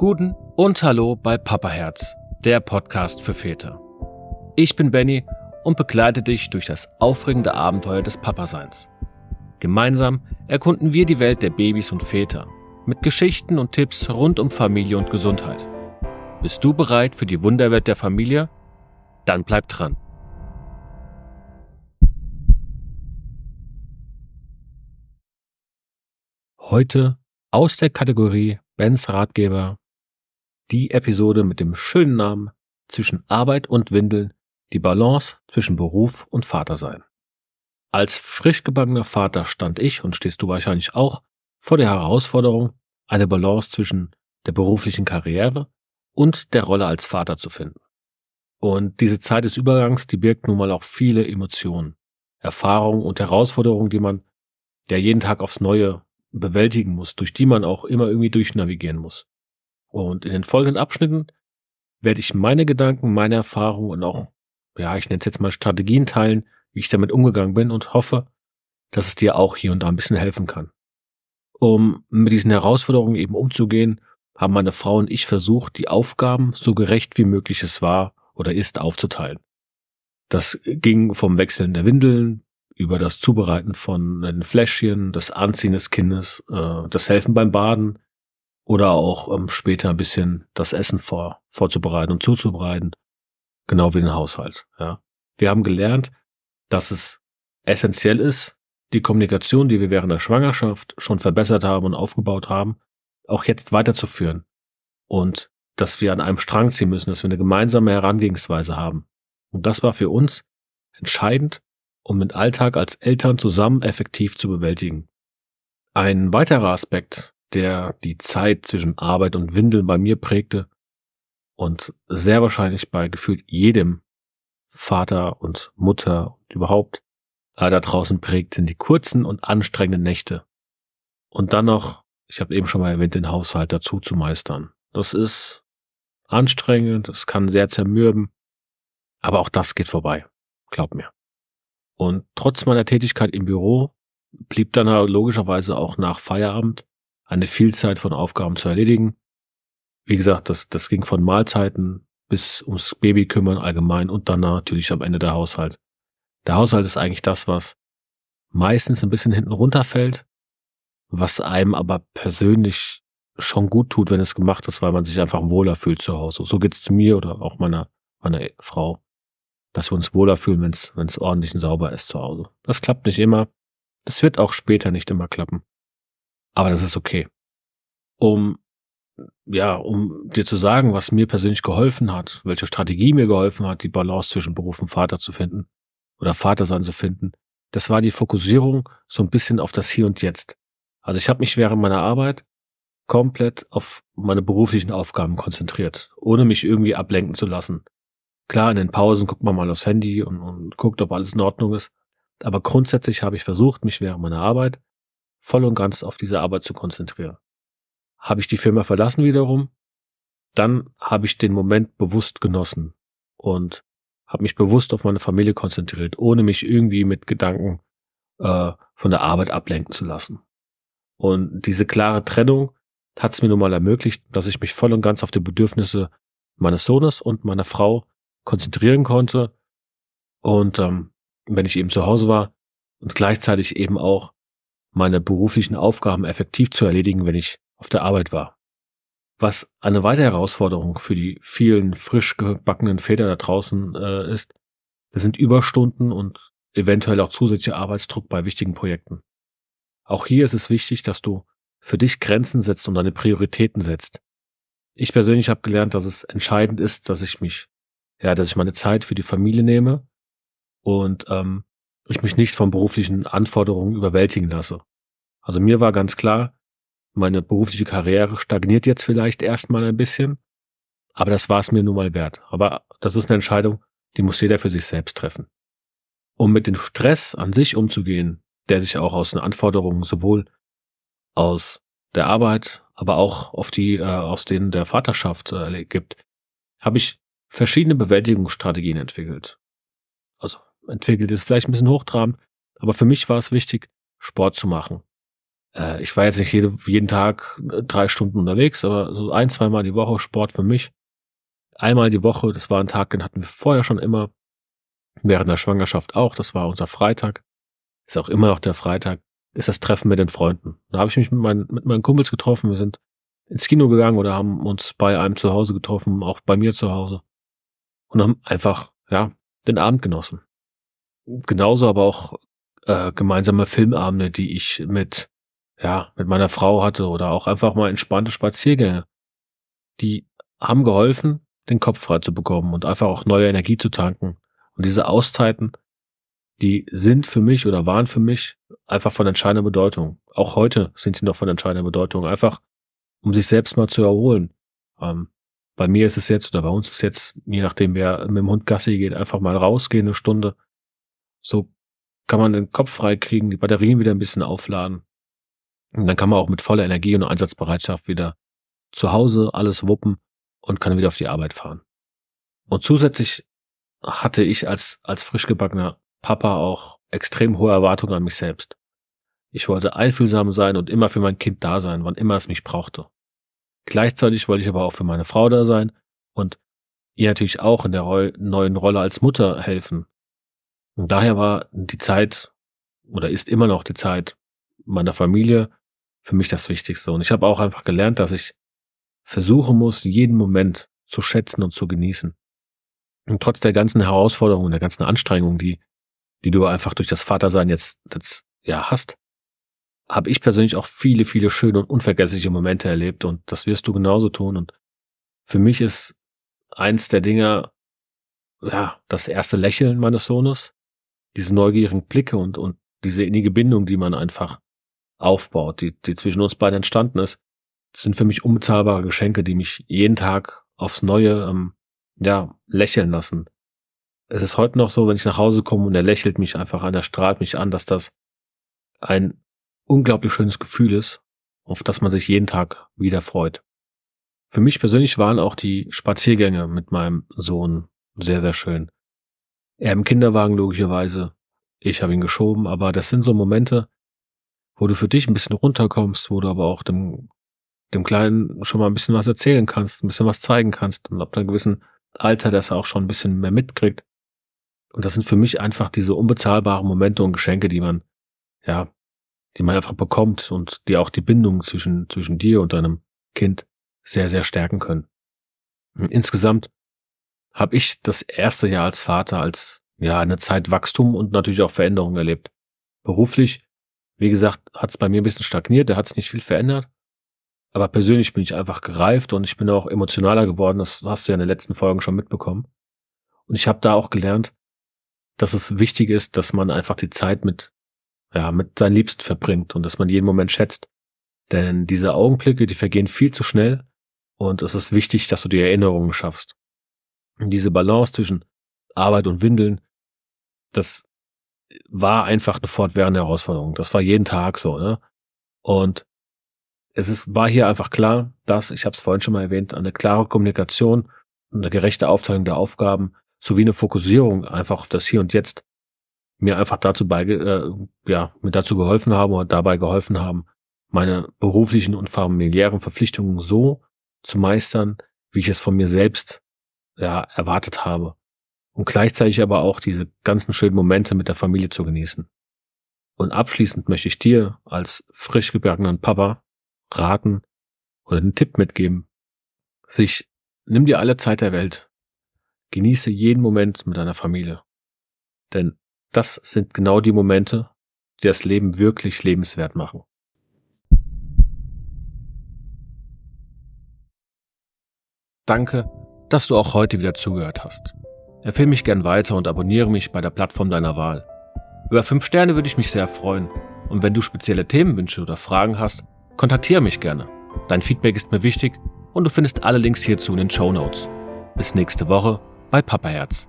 Guten und Hallo bei Papaherz, der Podcast für Väter. Ich bin Benny und begleite dich durch das aufregende Abenteuer des Papaseins. Gemeinsam erkunden wir die Welt der Babys und Väter mit Geschichten und Tipps rund um Familie und Gesundheit. Bist du bereit für die Wunderwelt der Familie? Dann bleib dran. Heute aus der Kategorie Bens Ratgeber die Episode mit dem schönen Namen Zwischen Arbeit und Windeln, die Balance zwischen Beruf und Vatersein. Als frisch gebackener Vater stand ich und stehst du wahrscheinlich auch vor der Herausforderung, eine Balance zwischen der beruflichen Karriere und der Rolle als Vater zu finden. Und diese Zeit des Übergangs, die birgt nun mal auch viele Emotionen, Erfahrungen und Herausforderungen, die man ja jeden Tag aufs Neue bewältigen muss, durch die man auch immer irgendwie durchnavigieren muss. Und in den folgenden Abschnitten werde ich meine Gedanken, meine Erfahrungen und auch, ja, ich nenne es jetzt mal Strategien teilen, wie ich damit umgegangen bin und hoffe, dass es dir auch hier und da ein bisschen helfen kann. Um mit diesen Herausforderungen eben umzugehen, haben meine Frau und ich versucht, die Aufgaben so gerecht wie möglich es war oder ist aufzuteilen. Das ging vom Wechseln der Windeln über das Zubereiten von den Fläschchen, das Anziehen des Kindes, äh, das Helfen beim Baden, oder auch ähm, später ein bisschen das Essen vor, vorzubereiten und zuzubereiten. Genau wie den Haushalt. Ja. Wir haben gelernt, dass es essentiell ist, die Kommunikation, die wir während der Schwangerschaft schon verbessert haben und aufgebaut haben, auch jetzt weiterzuführen. Und dass wir an einem Strang ziehen müssen, dass wir eine gemeinsame Herangehensweise haben. Und das war für uns entscheidend, um den Alltag als Eltern zusammen effektiv zu bewältigen. Ein weiterer Aspekt, der die Zeit zwischen Arbeit und Windeln bei mir prägte und sehr wahrscheinlich bei gefühlt jedem Vater und Mutter und überhaupt äh, da draußen prägt, sind die kurzen und anstrengenden Nächte. Und dann noch, ich habe eben schon mal erwähnt, den Haushalt dazu zu meistern. Das ist anstrengend, das kann sehr zermürben, aber auch das geht vorbei, glaub mir. Und trotz meiner Tätigkeit im Büro blieb dann logischerweise auch nach Feierabend eine Vielzahl von Aufgaben zu erledigen. Wie gesagt, das, das ging von Mahlzeiten bis ums Baby kümmern allgemein und dann natürlich am Ende der Haushalt. Der Haushalt ist eigentlich das, was meistens ein bisschen hinten runterfällt, was einem aber persönlich schon gut tut, wenn es gemacht ist, weil man sich einfach wohler fühlt zu Hause. So geht's zu mir oder auch meiner, meiner Frau, dass wir uns wohler fühlen, wenn es wenn es ordentlich und sauber ist zu Hause. Das klappt nicht immer. Das wird auch später nicht immer klappen. Aber das ist okay. Um, ja, um dir zu sagen, was mir persönlich geholfen hat, welche Strategie mir geholfen hat, die Balance zwischen Beruf und Vater zu finden oder Vatersein zu finden, das war die Fokussierung so ein bisschen auf das Hier und Jetzt. Also ich habe mich während meiner Arbeit komplett auf meine beruflichen Aufgaben konzentriert, ohne mich irgendwie ablenken zu lassen. Klar, in den Pausen guckt man mal aufs Handy und, und guckt, ob alles in Ordnung ist. Aber grundsätzlich habe ich versucht, mich während meiner Arbeit voll und ganz auf diese Arbeit zu konzentrieren. Habe ich die Firma verlassen wiederum, dann habe ich den Moment bewusst genossen und habe mich bewusst auf meine Familie konzentriert, ohne mich irgendwie mit Gedanken äh, von der Arbeit ablenken zu lassen. Und diese klare Trennung hat es mir nun mal ermöglicht, dass ich mich voll und ganz auf die Bedürfnisse meines Sohnes und meiner Frau konzentrieren konnte. Und ähm, wenn ich eben zu Hause war und gleichzeitig eben auch meine beruflichen Aufgaben effektiv zu erledigen, wenn ich auf der Arbeit war. Was eine weitere Herausforderung für die vielen frisch gebackenen Väter da draußen äh, ist, das sind Überstunden und eventuell auch zusätzlicher Arbeitsdruck bei wichtigen Projekten. Auch hier ist es wichtig, dass du für dich Grenzen setzt und deine Prioritäten setzt. Ich persönlich habe gelernt, dass es entscheidend ist, dass ich mich, ja, dass ich meine Zeit für die Familie nehme und ähm, ich mich nicht von beruflichen Anforderungen überwältigen lasse. Also mir war ganz klar, meine berufliche Karriere stagniert jetzt vielleicht erstmal ein bisschen, aber das war es mir nun mal wert. Aber das ist eine Entscheidung, die muss jeder für sich selbst treffen. Um mit dem Stress an sich umzugehen, der sich auch aus den Anforderungen sowohl aus der Arbeit, aber auch auf die äh, aus denen der Vaterschaft äh, gibt, habe ich verschiedene Bewältigungsstrategien entwickelt. Also entwickelt ist vielleicht ein bisschen hochtrabend, aber für mich war es wichtig, Sport zu machen. Äh, ich war jetzt nicht jede, jeden Tag äh, drei Stunden unterwegs, aber so ein, zweimal die Woche Sport für mich. Einmal die Woche, das war ein Tag, den hatten wir vorher schon immer. Während der Schwangerschaft auch, das war unser Freitag. Ist auch immer noch der Freitag. Ist das Treffen mit den Freunden. Da habe ich mich mit meinen, mit meinen Kumpels getroffen. Wir sind ins Kino gegangen oder haben uns bei einem zu Hause getroffen, auch bei mir zu Hause. Und haben einfach, ja, den Abend genossen. Genauso aber auch äh, gemeinsame Filmabende, die ich mit ja, mit meiner Frau hatte oder auch einfach mal entspannte Spaziergänge. Die haben geholfen, den Kopf frei zu bekommen und einfach auch neue Energie zu tanken. Und diese Auszeiten, die sind für mich oder waren für mich einfach von entscheidender Bedeutung. Auch heute sind sie noch von entscheidender Bedeutung. Einfach, um sich selbst mal zu erholen. Ähm, bei mir ist es jetzt oder bei uns ist jetzt, je nachdem wer mit dem Hund Gassi geht, einfach mal rausgehen eine Stunde. So kann man den Kopf frei kriegen, die Batterien wieder ein bisschen aufladen. Und dann kann man auch mit voller Energie und Einsatzbereitschaft wieder zu Hause alles wuppen und kann wieder auf die Arbeit fahren. Und zusätzlich hatte ich als, als frisch gebackener Papa auch extrem hohe Erwartungen an mich selbst. Ich wollte einfühlsam sein und immer für mein Kind da sein, wann immer es mich brauchte. Gleichzeitig wollte ich aber auch für meine Frau da sein und ihr natürlich auch in der neuen Rolle als Mutter helfen. Und daher war die Zeit oder ist immer noch die Zeit meiner Familie für mich das Wichtigste. Und ich habe auch einfach gelernt, dass ich versuchen muss, jeden Moment zu schätzen und zu genießen. Und trotz der ganzen Herausforderungen, der ganzen Anstrengungen, die, die du einfach durch das Vatersein jetzt, jetzt ja hast, habe ich persönlich auch viele, viele schöne und unvergessliche Momente erlebt und das wirst du genauso tun. Und für mich ist eins der Dinge, ja, das erste Lächeln meines Sohnes, diese neugierigen Blicke und, und diese innige Bindung, die man einfach aufbaut, die, die zwischen uns beiden entstanden ist, sind für mich unbezahlbare Geschenke, die mich jeden Tag aufs Neue, ähm, ja, lächeln lassen. Es ist heute noch so, wenn ich nach Hause komme und er lächelt mich einfach an, er strahlt mich an, dass das ein unglaublich schönes Gefühl ist, auf das man sich jeden Tag wieder freut. Für mich persönlich waren auch die Spaziergänge mit meinem Sohn sehr, sehr schön. Er im Kinderwagen logischerweise, ich habe ihn geschoben, aber das sind so Momente, wo du für dich ein bisschen runterkommst, wo du aber auch dem, dem Kleinen schon mal ein bisschen was erzählen kannst, ein bisschen was zeigen kannst und ab einem gewissen Alter, dass er auch schon ein bisschen mehr mitkriegt. Und das sind für mich einfach diese unbezahlbaren Momente und Geschenke, die man, ja, die man einfach bekommt und die auch die Bindung zwischen, zwischen dir und deinem Kind sehr, sehr stärken können. Insgesamt habe ich das erste Jahr als Vater als, ja, eine Zeit Wachstum und natürlich auch Veränderung erlebt. Beruflich wie gesagt, hat es bei mir ein bisschen stagniert, da hat es nicht viel verändert. Aber persönlich bin ich einfach gereift und ich bin auch emotionaler geworden. Das hast du ja in den letzten Folgen schon mitbekommen. Und ich habe da auch gelernt, dass es wichtig ist, dass man einfach die Zeit mit, ja, mit seinen Liebsten verbringt und dass man jeden Moment schätzt. Denn diese Augenblicke, die vergehen viel zu schnell und es ist wichtig, dass du die Erinnerungen schaffst. Und diese Balance zwischen Arbeit und Windeln, das war einfach eine fortwährende Herausforderung. Das war jeden Tag so, ne? Und es ist, war hier einfach klar, dass, ich habe es vorhin schon mal erwähnt, eine klare Kommunikation eine gerechte Aufteilung der Aufgaben sowie eine Fokussierung einfach auf das Hier und Jetzt mir einfach dazu bei, äh, ja, mir dazu geholfen haben oder dabei geholfen haben, meine beruflichen und familiären Verpflichtungen so zu meistern, wie ich es von mir selbst ja, erwartet habe und gleichzeitig aber auch diese ganzen schönen Momente mit der Familie zu genießen. Und abschließend möchte ich dir als frisch gebärgenen Papa raten oder einen Tipp mitgeben. Sich, nimm dir alle Zeit der Welt. Genieße jeden Moment mit deiner Familie. Denn das sind genau die Momente, die das Leben wirklich lebenswert machen. Danke, dass du auch heute wieder zugehört hast. Empfehle mich gern weiter und abonniere mich bei der Plattform deiner Wahl. Über 5 Sterne würde ich mich sehr freuen. Und wenn du spezielle Themenwünsche oder Fragen hast, kontaktiere mich gerne. Dein Feedback ist mir wichtig und du findest alle Links hierzu in den Show Notes. Bis nächste Woche bei Papa Herz.